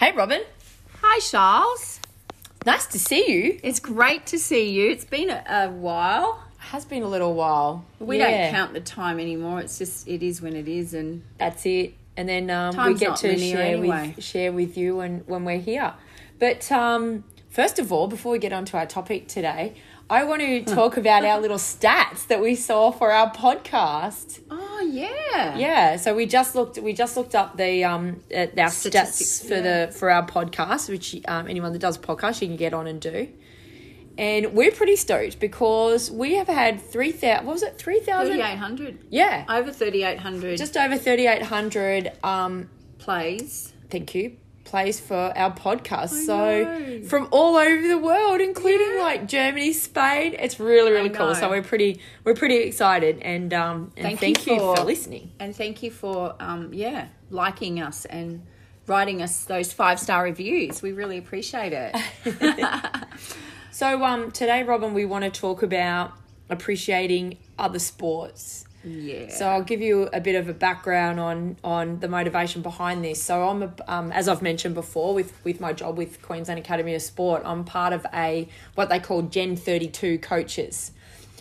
Hey, Robyn. Hi, Sharls. Nice to see you. It's great to see you. It's been a, a while. Has been a little while. We Yeah, don't count the time anymore. It's just it is when it is, and That's it. And then um, we get to share anyway. with share with you when when we're here. But um, first of all, before we get on to our topic today, I want to talk about our little stats that we saw for our podcast. oh yeah, Yeah, so we just looked we just looked up the um uh, our Statistics, stats for yeah. the for our podcast, which um, anyone that does a podcast you can get on and do. And we're pretty stoked because we have had three thousand. What was it? Three thousand. eight hundred, Yeah, over thirty eight hundred just over thirty eight hundred. Um, plays. thank you. Plays for our podcast. I so know. from all over the world, including Yeah. like Germany, Spain. It's really really cool. So we're pretty we're pretty excited and um and Thank thank, you you, for, for- listening. And thank you for um yeah liking us and writing us those five star reviews. We really appreciate it. So um today, Robyn, we want to talk about appreciating other sports. Yeah. So I'll give you a bit of a background on on the motivation behind this. So I'm a, um, as I've mentioned before with with my job with Queensland Academy of Sport, I'm part of a what they call Gen 32 coaches.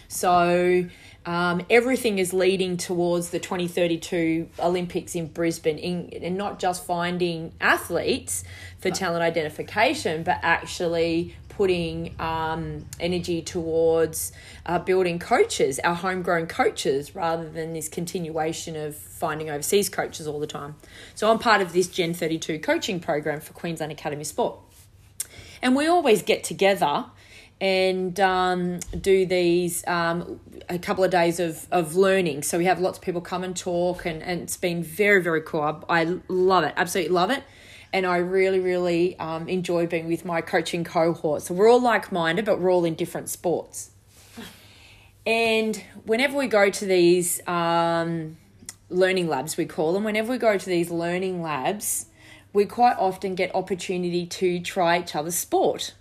So um, everything is leading towards the 2032 Olympics in Brisbane, in, and not just finding athletes for talent identification, but actually putting um, energy towards uh, building coaches, our homegrown coaches, rather than this continuation of finding overseas coaches all the time. So I'm part of this Gen 32 coaching program for Queensland Academy Sport. And we always get together and um, do these um, a couple of days of, of learning. So we have lots of people come and talk, and, and it's been very, very cool. I, I love it, absolutely love it. And I really, really um, enjoy being with my coaching cohort. So we're all like minded, but we're all in different sports. And whenever we go to these um, learning labs, we call them, whenever we go to these learning labs, we quite often get opportunity to try each other's sport.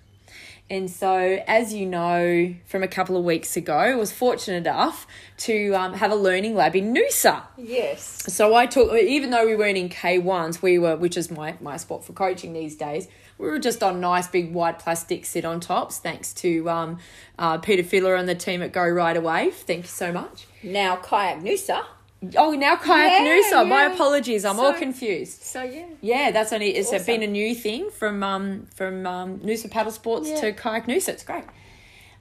And so, as you know from a couple of weeks ago, I was fortunate enough to um, have a learning lab in Noosa. yes. So I took, even though we weren't in K1s, we were, which is my, my sport for coaching these days, we were just on nice big white plastic sit on tops, thanks to um, uh, Peter Filler and the team at Go Ride A Wave. Thank you so much. Now kayak Noosa. Oh, now Kayak Yeah, Noosa. My apologies. I'm all confused. So yeah. Yeah, that's only it's Awesome. been a new thing from um from um Noosa paddle sports Yeah. to kayak Noosa. It's great.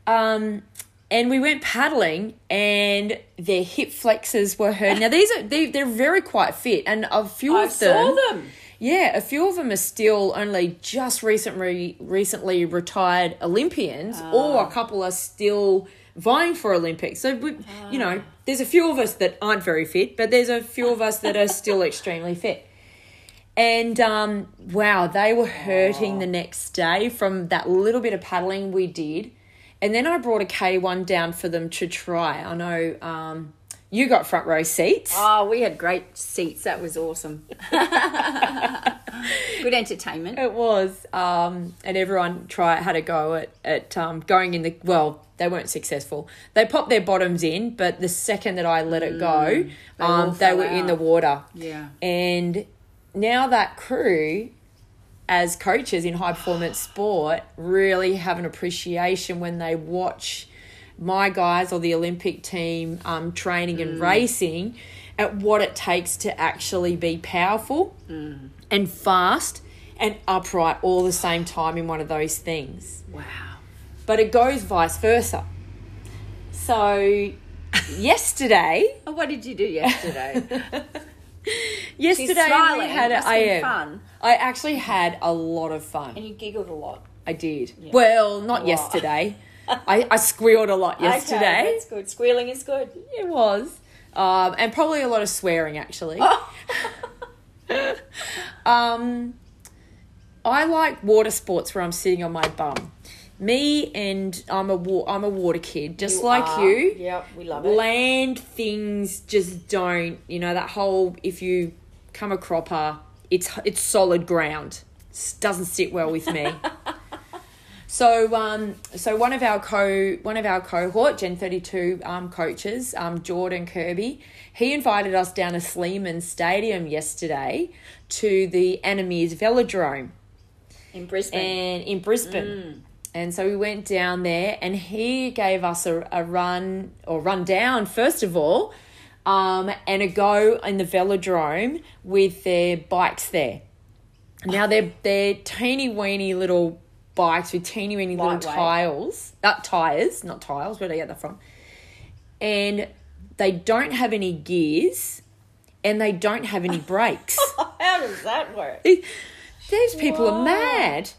Um and we went paddling and their hip flexors were hurt. Now these are they they're very quite fit and a few I of them saw them. Yeah, a few of them are still only just recently recently retired Olympians, or a couple are still vying for Olympics. So we, you know, there's a few of us that aren't very fit, but there's a few of us that are still extremely fit. And um, wow, they were hurting the next day from that little bit of paddling we did. And then I brought a K1 down for them to try. I know um, you got front row seats. Oh, we had great seats. That was awesome. Good entertainment. It was, um, and everyone try had a go at at um, going in the well. They weren't successful. They popped their bottoms in, but the second that I let it go, all um, they were in the water. Yeah. And now that crew, as coaches in high performance sport, really have an appreciation when they watch my guys or the Olympic team um, training and racing at what it takes to actually be powerful and fast and upright all the same time in one of those things. Wow. But it goes vice versa. So yesterday, Oh, what did you do yesterday? yesterday we smiling. had a, I am. fun. I actually had a lot of fun. and you giggled a lot. I did. Well, not yesterday. I, I squealed a lot yesterday. Okay, that's good. Squealing is good. It was. Um, and probably a lot of swearing, actually. um, I like water sports where I'm sitting on my bum. Me and I'm a wa- I'm a water kid, just like are. you. Yep, we love it. Land things just don't, you know, that whole if you come a cropper, it's it's solid ground. S- doesn't sit well with me. So, um, so one of our co one of our cohort, Gen thirty two um, coaches, um, Jordan Kirby, he invited us down to Sleeman Stadium yesterday to the Anna Meares Velodrome. In Brisbane. and in Brisbane. And so we went down there, and he gave us a, a run or run down first of all, um, and a go in the velodrome with their bikes there. Now they're they're teeny weeny little bikes with teeny weeny little Lightweight. tiles, uh, tires, not tiles. Where do I get that from? And they don't have any gears, and they don't have any brakes. How does that work? It- These people are mad.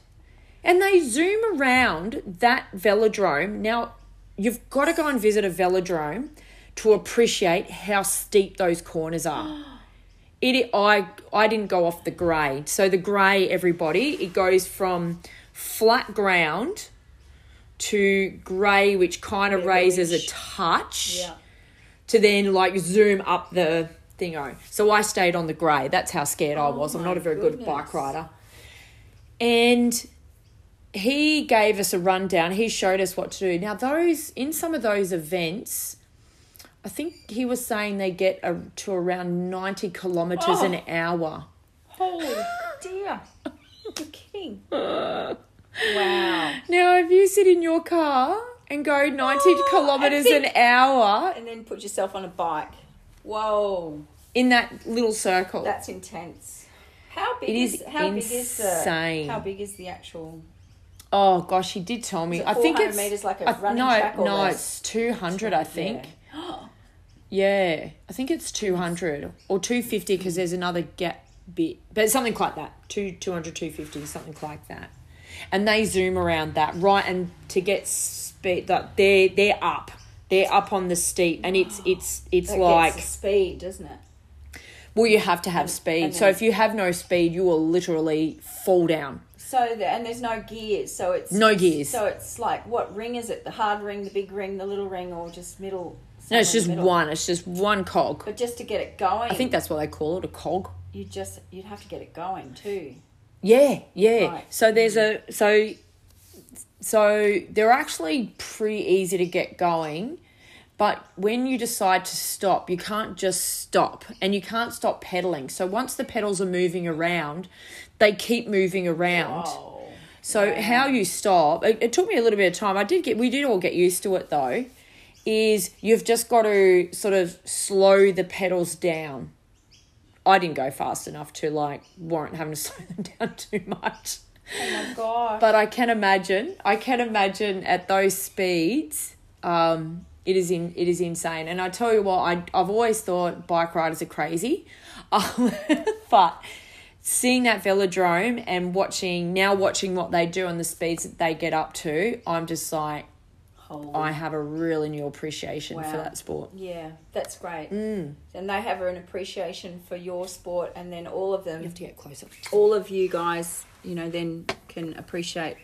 And they zoom around that velodrome. Now, you've got to go and visit a velodrome to appreciate how steep those corners are. It I I didn't go off the grade. So the grey everybody, it goes from flat ground to grey which kind of raises a touch Yeah. to then like zoom up the thingo. So I stayed on the grey. That's how scared I oh was. I'm Oh not a very good bike rider. And he gave us a rundown. He showed us what to do. Now those in some of those events, I think he was saying they get a, to around 90 kilometers an oh. hour. Holy dear. You're kidding. wow. Now if you sit in your car and go 90 Oh, kilometers I an hour And then put yourself on a bike. Whoa. in that little circle. That's intense. How big It is, is how big is the how big is the actual Oh gosh, he did tell me. I think it's metres like a I- running no, track no, less? it's two hundred. I think. Yeah. Yeah, I think it's two hundred or two fifty because there's another gap bit, but something like that. Two 200, 250, something like that. And they zoom around that right, and to get speed, that they're they're up, they're up on the steep, and it's it's it's That like speed, doesn't it? well, you have to have speed. and so if you have no speed, you will literally fall down. So the, and there's no gears, so it's No gears. So it's like what ring is it? The hard ring, the big ring, the little ring, or just middle? No, it's just one. It's just one cog. But just to get it going, I think that's what they call it, a cog. you just you'd have to get it going too. Yeah, yeah. Right. So there's a so so they're actually pretty easy to get going, but when you decide to stop, you can't just stop and you can't stop pedaling. So once the pedals are moving around, they keep moving around. So how you stop? It, it took me a little bit of time. I did get we did all get used to it though. Is you've just got to sort of slow the pedals down. I didn't go fast enough to like warrant having to slow them down too much. oh my god! But I can imagine. I can imagine at those speeds. Um, it is in. It is insane. And I tell you what, I I've always thought bike riders are crazy, um, but seeing that velodrome and watching now watching what they do and the speeds that they get up to, I'm just like Holy I have a really new appreciation for that sport. Yeah, that's great. Mm. And they have an appreciation for your sport, and then all of them, You have to get closer. all of you guys, you know, then can appreciate,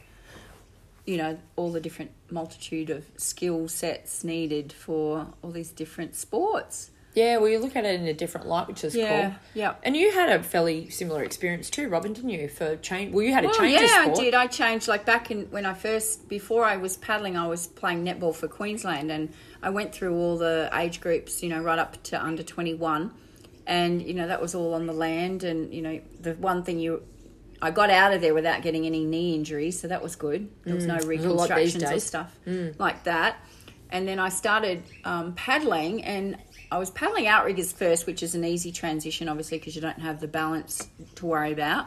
you know, all the different multitude of skill sets needed for all these different sports. Yeah, well, you look at it in a different light, which is Yeah, cool. yeah. And you had a fairly similar experience too, Robyn, didn't you? For change, well, you had a Well, change yeah. I did. I changed like back in when I first before I was paddling, I was playing netball for Queensland, and I went through all the age groups, you know, right up to under twenty one, and you know that was all on the land, and you know the one thing you. I got out of there without getting any knee injuries, so that was good. There was no Mm. these reconstructions or days. Mm. stuff like that. And then I started um, paddling, and I was paddling outriggers first, which is an easy transition, obviously, because you don't have the balance to worry about.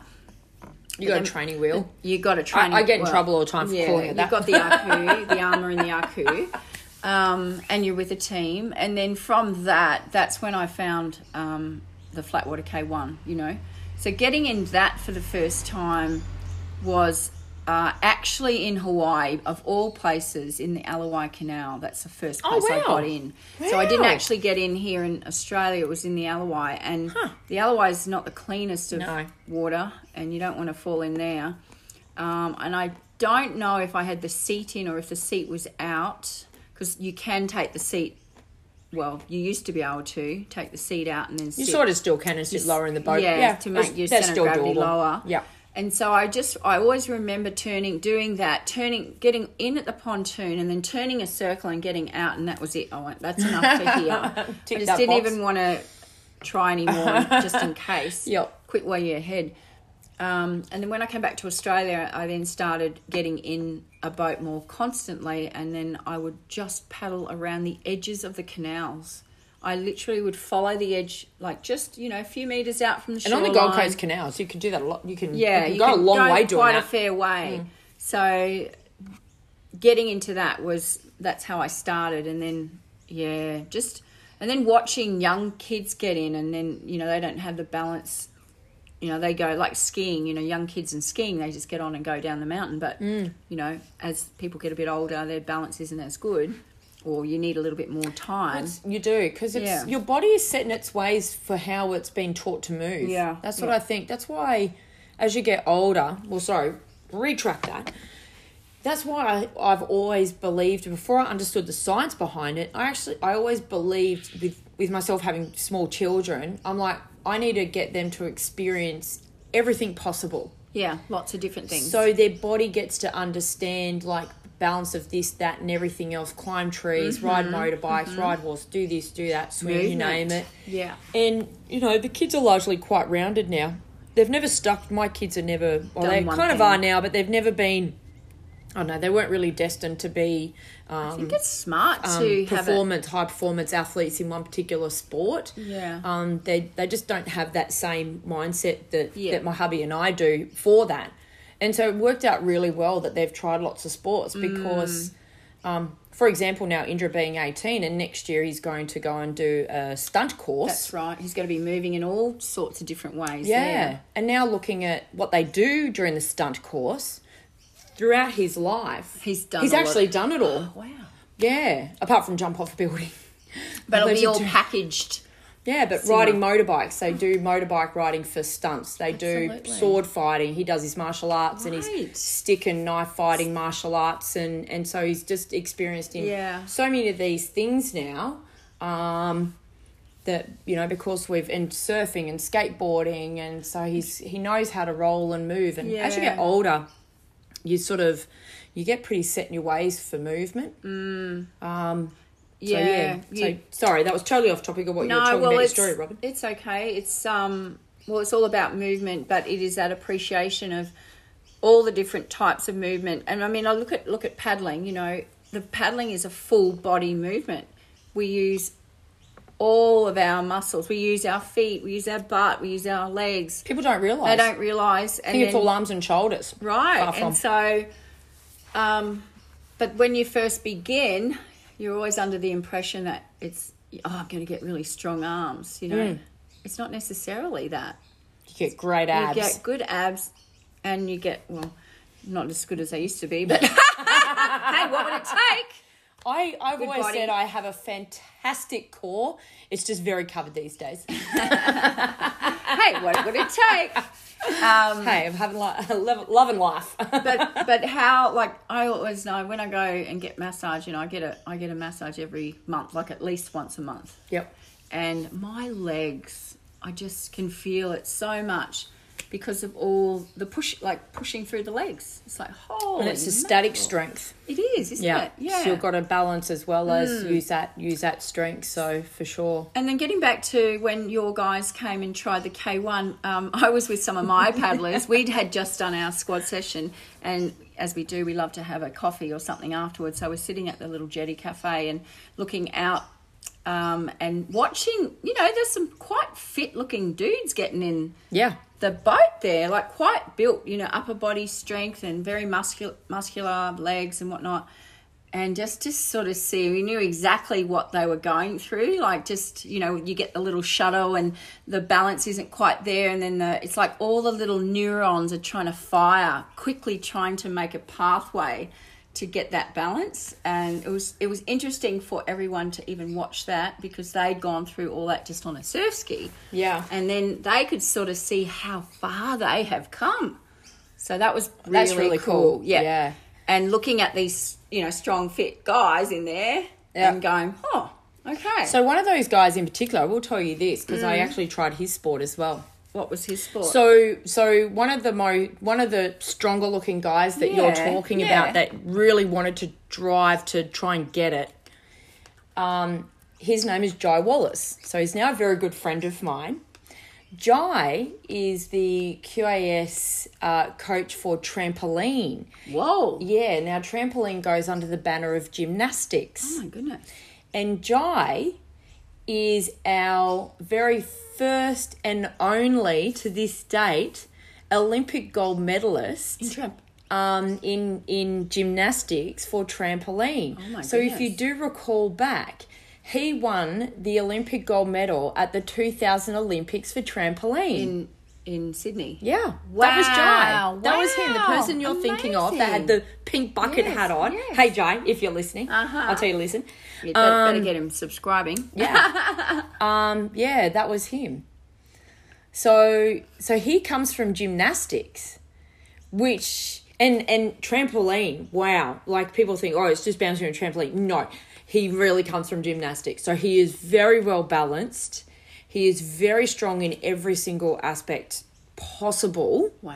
you got a training wheel. You got a training. Wheel. I get in well, trouble all the time for yeah, calling it that. You've got the aku, the ama and the aku, um, and you're with a team. And then from that, that's when I found um, the Flatwater K1. You know, so getting in that for the first time was uh, actually in Hawaii, of all places, in the Ala Wai Canal. That's the first Oh, place I got in. So I didn't actually get in here in Australia. It was in the Ala Wai, and Huh. the Ala Wai is not the cleanest of No. water, and you don't want to fall in there. Um, and I don't know if I had the seat in or if the seat was out because you can take the seat. Well, you used to be able to take the seat out and then you sit. sort of still can and sit lower in the boat. Yeah, Yeah, to that's- make your center of gravity doable. lower. Yeah. And so I just, I always remember turning, doing that, turning, getting in at the pontoon and then turning a circle and getting out, and that was it. I went, that's enough for here. I just didn't box. even want to try anymore, just in case. Yep. Quit while you're ahead. Um, and then when I came back to Australia, I then started getting in a boat more constantly, and then I would just paddle around the edges of the canals. I literally would follow the edge, like just you know a few meters out from the shore. And on the Gold Coast canals, you can do that a lot. You can, yeah, you can go a long way doing quite that. Mm. a fair way. So getting into that was that's how I started, and then yeah, just and then watching young kids get in, and then you know they don't have the balance. You know they go like skiing. You know young kids and skiing, they just get on and go down the mountain. But Mm. you know as people get a bit older, their balance isn't as good, or you need a little bit more time. It's- you do because it's Yeah. your body is set in its ways for how it's been taught to move. Yeah, that's what yeah. I think. That's why, as you get older, well, sorry, retract that. That's why I, I've always believed before I understood the science behind it. I actually I always believed with with myself having small children. I'm like I need to get them to experience everything possible. yeah, lots of different things. So their body gets to understand like balance of this, that, and everything else. Climb trees, ride motorbikes, ride horse, do this, do that, swim, you Mm-hmm. Name it. yeah, And you know the kids are largely quite rounded now. They've never stuck. My kids are never. Well, Done they kind of are now, but they've never been. I don't know. They weren't really destined to be I um, think it's smart um, to have it. performance, high performance athletes in one particular sport. Yeah. Um, they they just don't have that same mindset that Yeah. that my hubby and I do for that, and so it worked out really well that they've tried lots of sports Mm. because, um, for example, now Indra being eighteen and next year he's going to go and do a stunt course. That's right. He's going to be moving in all sorts of different ways. Yeah. And now looking at what they do during the stunt course throughout his life. He's done He's a lot. actually done it all. Wow. Yeah. Apart from jump off a building. But it'll be all packaged. Yeah, but Similar. riding motorbikes, they do motorbike riding for stunts. They do sword fighting. He does his martial arts and his stick and knife fighting martial arts, and and so he's just experienced in Yeah. so many of these things now. Um, that you know because we've and surfing and skateboarding, and so he's he knows how to roll and move. And as you get older, you sort of you get pretty set in your ways for movement. Um, so, Yeah. yeah. So sorry, that was totally off topic of what you were talking about your it's story, Robyn. it's okay. It's um well, it's all about movement, but it is that appreciation of all the different types of movement. And I mean, I look at look at paddling. You know, the paddling is a full body movement. We use all of our muscles. We use our feet. We use our butt. We use our legs. People don't realise. They don't realize. I think it's all arms and shoulders. Right. And so, um, but when you first begin, you're always under the impression that it's, oh, I'm going to get really strong arms. You know, Mm. it's not necessarily that. You get great abs. You get good abs and you get, well, not as good as they used to be, but hey, what would it take? I, I've Good always body. said I have a fantastic core. It's just very covered these days. Hey, what would it take? Um, hey, I'm having love, love and life. but but how like I always know when I go and get massage, you know, I get a I get a massage every month, like at least once a month. yep. and my legs i just can feel it so much because of all the push like pushing through the legs it's like oh And it's a static strength. it is isn't Yeah. it yeah So you've got to balance as well as use that use that strength. So for sure. and then getting back to when your guys came and tried the K1, um, I was with some of my paddlers. We'd had just done our squad session, and as we do, we love to have a coffee or something afterwards. So we're sitting at the little jetty cafe and looking out um, and watching. You know, there's some quite fit looking dudes getting in Yeah. The boat there, like quite built, you know, upper body strength and very muscular, muscular legs and whatnot. And just to sort of see, we knew exactly what they were going through. Like just, you know, you get the little shuttle and the balance isn't quite there, and then the it's like all the little neurons are trying to fire, quickly trying to make a pathway to get that balance. And it was it was interesting for everyone to even watch that because they'd gone through all that just on a surf ski Yeah. and then they could sort of see how far they have come. So that was really, That's really cool. cool. Yeah. Yeah. And looking at these, you know, strong, fit guys in there Yeah. and going, oh, okay. So one of those guys in particular, I will tell you this because I mm. actually tried his sport as well. What was his sport? So, so one of the mo one of the stronger looking guys that you're talking yeah. about that really wanted to drive to try and get it. Um, his name is Ji Wallace. So he's now a very good friend of mine. Ji is the QAS uh, coach for trampoline. Whoa. Yeah, now trampoline goes under the banner of gymnastics. Oh my goodness. And Ji is our very first and only to this date Olympic gold medalist In tramp. um, in in gymnastics for trampoline. Oh my so if you do recall back, he won the Olympic gold medal at the 2000 Olympics for trampoline. In in Sydney. yeah, that was Ji. Wow, That was him, the person you're thinking of that had the pink bucket Yes, hat on. yes. Hey, Ji, if you're listening, Uh-huh. I'll tell you to listen. You better, better Um, get him subscribing. Yeah. um, yeah, that was him. So so he comes from gymnastics, which and and trampoline. Wow, like people think, oh, it's just bouncing on a trampoline. No, he really comes from gymnastics. So he is very well balanced. He is very strong in every single aspect possible. Wow.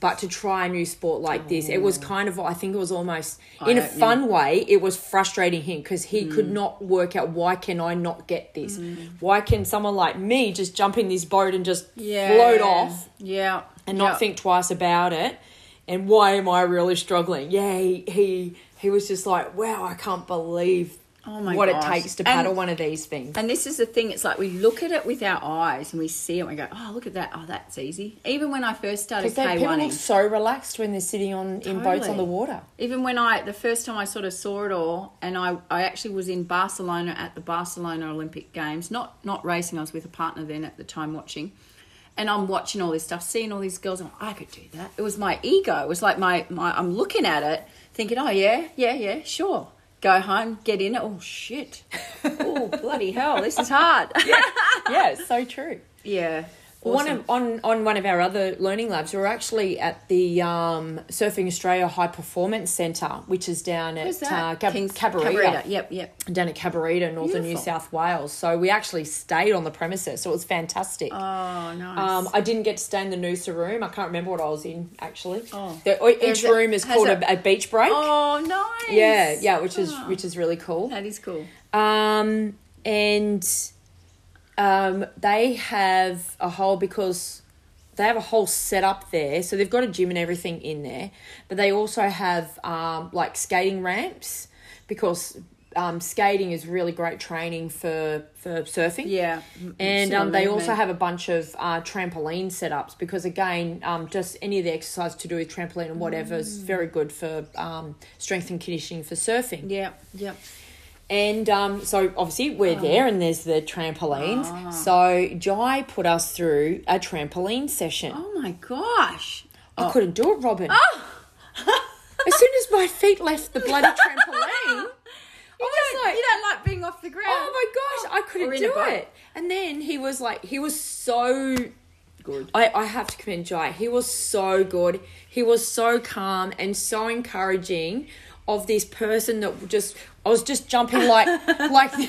But to try a new sport like this, it was kind of, I think it was almost, in a fun way, it was frustrating him because he Mm. could not work out why can I not get this? Why can someone like me just jump in this boat and just Yeah. float off Yeah. and not Yeah. think twice about it? And why am I really struggling? Yeah, he, he, he was just like, wow, I can't believe Oh my what gosh. it takes to And- paddle one of these things. And this is the thing, it's like we look at it with our eyes and we see it and we go, oh, look at that. Oh, that's easy. Even when I first started Because people K1ing, look so relaxed when they're sitting on in boats on the water. even when I, the first time I sort of saw it all, and I, I actually was in Barcelona at the Barcelona Olympic Games, not, not racing, I was with a partner then at the time watching. And I'm watching all this stuff, seeing all these girls, and I could do that. It was my ego. It was like my, my I'm looking at it, thinking, oh, yeah, yeah, yeah, sure. Go home, get in it. Oh, shit. oh, bloody hell, this is hard. yeah, it's so true. yeah. One of, on on one of our other learning labs, we we're actually at the um, Surfing Australia High Performance Centre, which is down at uh, Cab- Kings- Cabarita, Yep, yep. down at Cabarita, northern New South Wales. So we actually stayed on the premises, so it was fantastic. Oh, nice. Um, I didn't get to stay in the Noosa room. I can't remember what I was in actually. Oh. The- each room is called a- a, a beach break. oh, nice. yeah, yeah, which is Oh, which is really cool. that is cool. Um, and um, they have a whole because they have a whole setup there. So they've got a gym and everything in there, but they also have um, like skating ramps because um, skating is really great training for for surfing. Yeah. And um, they also have a bunch of uh, trampoline setups because, again, um, just any of the exercise to do with trampoline and whatever is very good for um, strength and conditioning for surfing. Yeah, yeah. And um, so obviously we're Oh. there and there's the trampolines. Ah. So Ji put us through a trampoline session. Oh my gosh. I couldn't do it, Robyn. as soon as my feet left the bloody trampoline, I was like, you don't like being off the ground. oh my gosh, I couldn't do it. And then he was like, he was so Good. I, I have to commend Ji. He was so good. He was so calm and so encouraging of this person that just I was just jumping like like this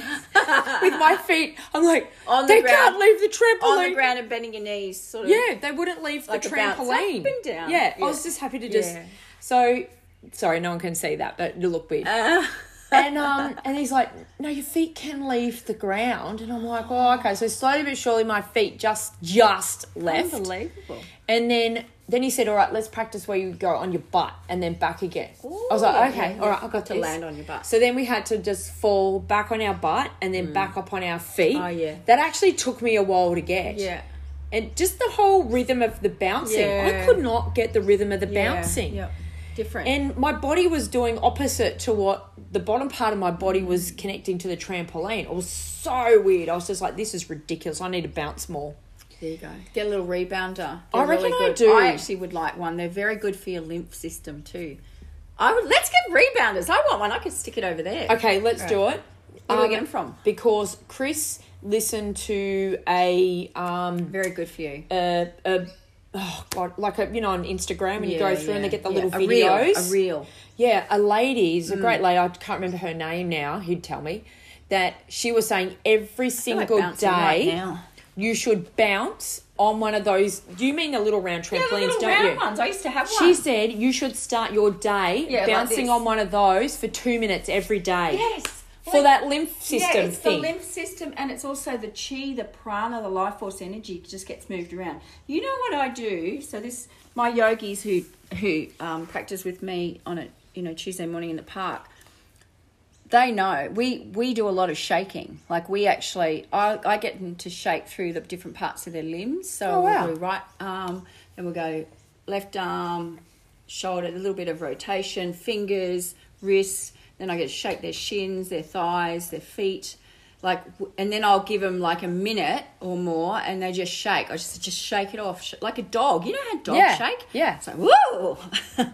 with my feet. I'm like On the they ground. can't leave the trampoline. On the ground and bending your knees, sort of. Yeah, they wouldn't leave Like the trampoline. down. Yeah, I was just happy to just Yeah. so sorry, no one can see that, but you look weird. Uh, and um and he's like, No, your feet can leave the ground and I'm like, Oh, okay. So slowly but surely my feet just just left. unbelievable. And then then he said, All right, let's practice where you go on your butt and then back again. I was like, Okay, yeah, all right, yeah, I got to this. land on your butt. So then we had to just fall back on our butt and then mm. back up on our feet. Oh, yeah. That actually took me a while to get. Yeah. And just the whole rhythm of the bouncing. I could not get the rhythm of the Yeah, bouncing. Yeah. Different. And my body was doing opposite to what the bottom part of my body was mm. connecting to the trampoline. It was so weird. I was just like, this is ridiculous. I need to bounce more. There you go. Get a little rebounder. I They're reckon really I do. I actually would like one. They're very good for your lymph system too. I would. Let's get rebounders. I want one. I could stick it over there. Okay, let's do it. Where do we Um, get them from? Because Chris listened to a um Very good for you. a, a oh god like a you know on Instagram and you go Yeah, through and they yeah, get the yeah. little A reel, videos. A reel. Yeah, a lady's a Mm. great lady. I can't remember her name now. He'd tell me that she was saying every I feel like single bouncing day right now. You should bounce on one of those. Do you mean the little round Yeah, trampolines? little don't round you? ones. I used to have one. She said you should start your day Yeah, bouncing this. on one of those for two minutes every day. Yes. for that lymph system yeah, it's thing. the lymph system, and it's also the chi, the prana, the life force energy just gets moved around. You know what I do? So this, my yogis who who um, practice with me on a you know Tuesday morning in the park, they know we we do a lot of shaking. Like we actually, I I get them to shake through the different parts of their limbs. So Oh, wow. we'll do right arm, then we'll go left arm, shoulder, a little bit of rotation, fingers, wrists. Then I get to shake their shins, their thighs, their feet. Like, and then I'll give them like a minute or more, and they just shake. I just just shake it off, like a dog. You know how dogs Yeah, shake? yeah. It's like whoa.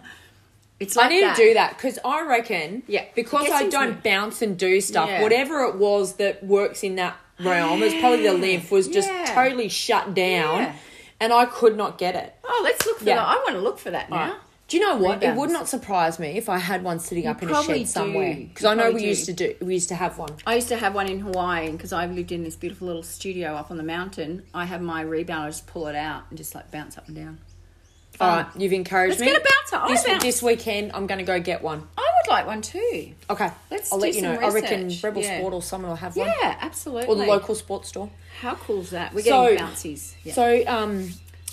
it's like I need that. to do that because I reckon, Yeah, because I don't it. bounce and do stuff, Yeah. whatever it was that works in that oh, realm, it's probably the lymph was just Yeah. totally shut down, and I could not get it. Oh, let's look for Yeah. that. I want to look for that now. Do you know what? It would not surprise me if I had one sitting up in a shed somewhere because I know we probably used to do. We used to have one. I used to have one in Hawaii because I lived in this beautiful little studio up on the mountain. I have my rebound. I just pull it out and just like bounce up and down. All right, you've encouraged Let's me. get a bouncer. I This, bounce. this weekend, I'm going to go get one. I would like one too. Okay, Let's I'll do let you some know. I reckon research. Rebel Yeah. Sport or someone will have one, Yeah, absolutely. or the local sports store. How cool is that? We're So- getting bouncies. Yeah. So um,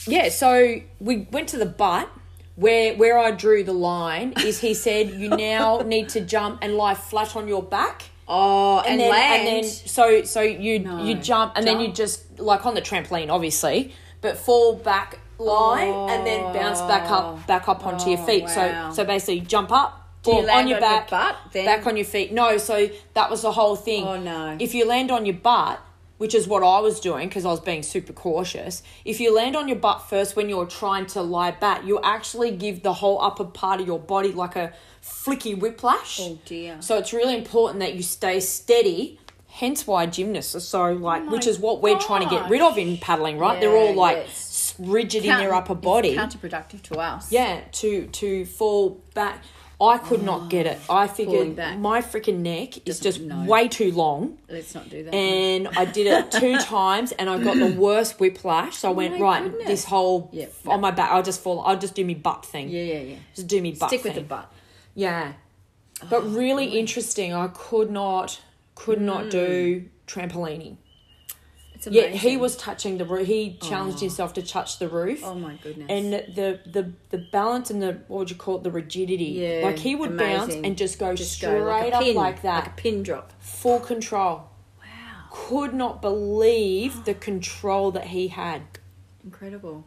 yeah, so we went to the butt. Where where I drew the line is he said you now need to jump and lie flat on your back. oh, and, then, land. and then so so you No. you jump and then you Jump. just like on the trampoline obviously but fall back line and then bounce back up oh. back up onto your Oh, feet wow. so so basically jump up Do you on your on your back butt, then- back on your feet no so that was the whole thing Oh, no. if you land on your butt which is what I was doing because I was being super cautious. If you land on your butt first when you're trying to lie back, you actually give the whole upper part of your body like a flicky whiplash. Oh, dear. So it's really important that you stay steady. Hence why gymnasts are so like, Oh which is what we're trying to get rid of in paddling, right? They're all like yes. Rigid in Counter- their upper body. counterproductive to us. Yeah, to to fall back. I could not oh, get it. I figured my freaking neck is Doesn't- just no. way too long Let's not do that. and I did it two times, and I got the worst whiplash. So I oh went Oh my right. goodness. This whole Yeah, on my back, I'll just fall. I'll just do me butt thing. yeah, yeah, yeah. Just do me butt. Stick with the butt. Yeah, but oh, really interesting. I could not, could not mm. do trampolining. It's Yeah, he was touching the roof. He challenged oh. himself to touch the roof. Oh my goodness. And the, the the balance and the what would you call it the rigidity yeah, like he would bounce and just go Just straight go like a up pin, like that like a pin drop. full control Wow, could not believe the control that he had incredible.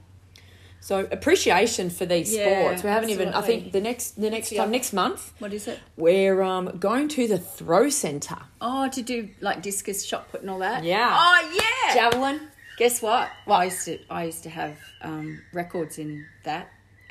So appreciation for these Yeah, sports we haven't even I think the next the next time next month What is it? we're um going to the throw center Oh, to do like discus shot put and all that. Yeah. Oh yeah. javelin Guess what? Well, I used to I used to have um, records in that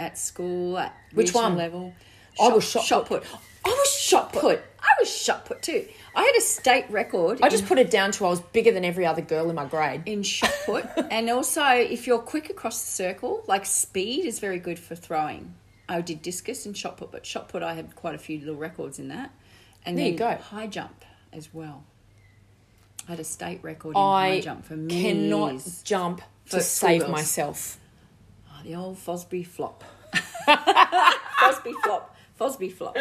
at school at Which one? level. I was shot shot put. put. I was shot put. I was shot put too. I had a state record. I just put it down to I was bigger than every other girl in my grade in shot put, and also if you're quick across the circle, like speed is very good for throwing. I did discus and shot put, but shot put I had quite a few little records in that, and There then you go. high jump as well. I had a state record in high jump for many cannot jump For to save schoolgirls. myself Oh, the old Fosbury flop. Fosby flop. Fosby flop.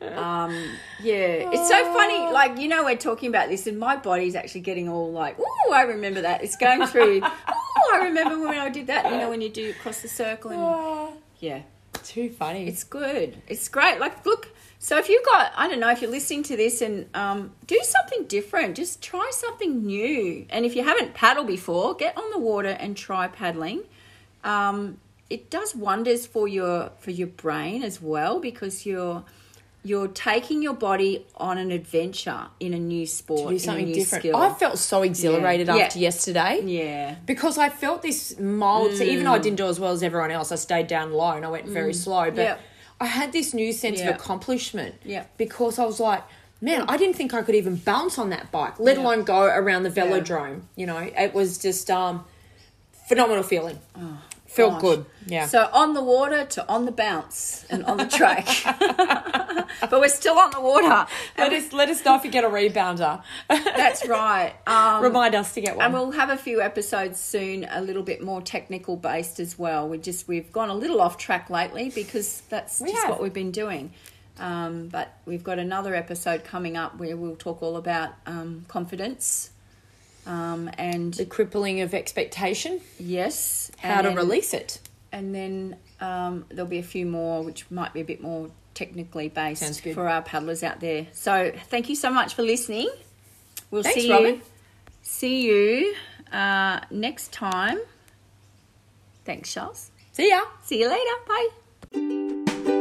Um, yeah, it's so funny. Like you know, we're talking about this, and my body's actually getting all like, "Ooh, I remember that." It's going through. Ooh, I remember when I did that. You know, when you do cross the circle, and yeah, too funny it's good. It's great. Like, look. So if you've got, I don't know, if you're listening to this and um, do something different, just try something new. And if you haven't paddled before, get on the water and try paddling. Um, it does wonders for your for your brain as well because you're you're taking your body on an adventure in a new sport, do in a something new different. skill. I felt so exhilarated Yeah. after yesterday yeah, because I felt this mild. So even though Mm. I didn't do as well as everyone else, I stayed down low and I went very slow. But Yeah. I had this new sense Yeah. of accomplishment. Yeah. Because I was like, man, I didn't think I could even bounce on that bike, let Yeah. alone go around the velodrome. You know, it was just um phenomenal feeling. Felt good. Yeah. So on the water to on the bounce and on the track, but we're still on the water. let us let us know if you get a rebounder. That's right. Um, Remind us to get one. and we'll have a few episodes soon, a little bit more technical based as well. We just we've gone a little off track lately because that's We just have. what we've been doing. Um, but we've got another episode coming up where we'll talk all about um, confidence um, and The crippling of expectation, yes, how to then- release it. and then um, there'll be a few more which might be a bit more technically based for our paddlers out there. So thank you so much for listening. We'll Thanks, see Robyn. you. See you uh, next time. Thanks, Sharls. See ya. See you later. Bye.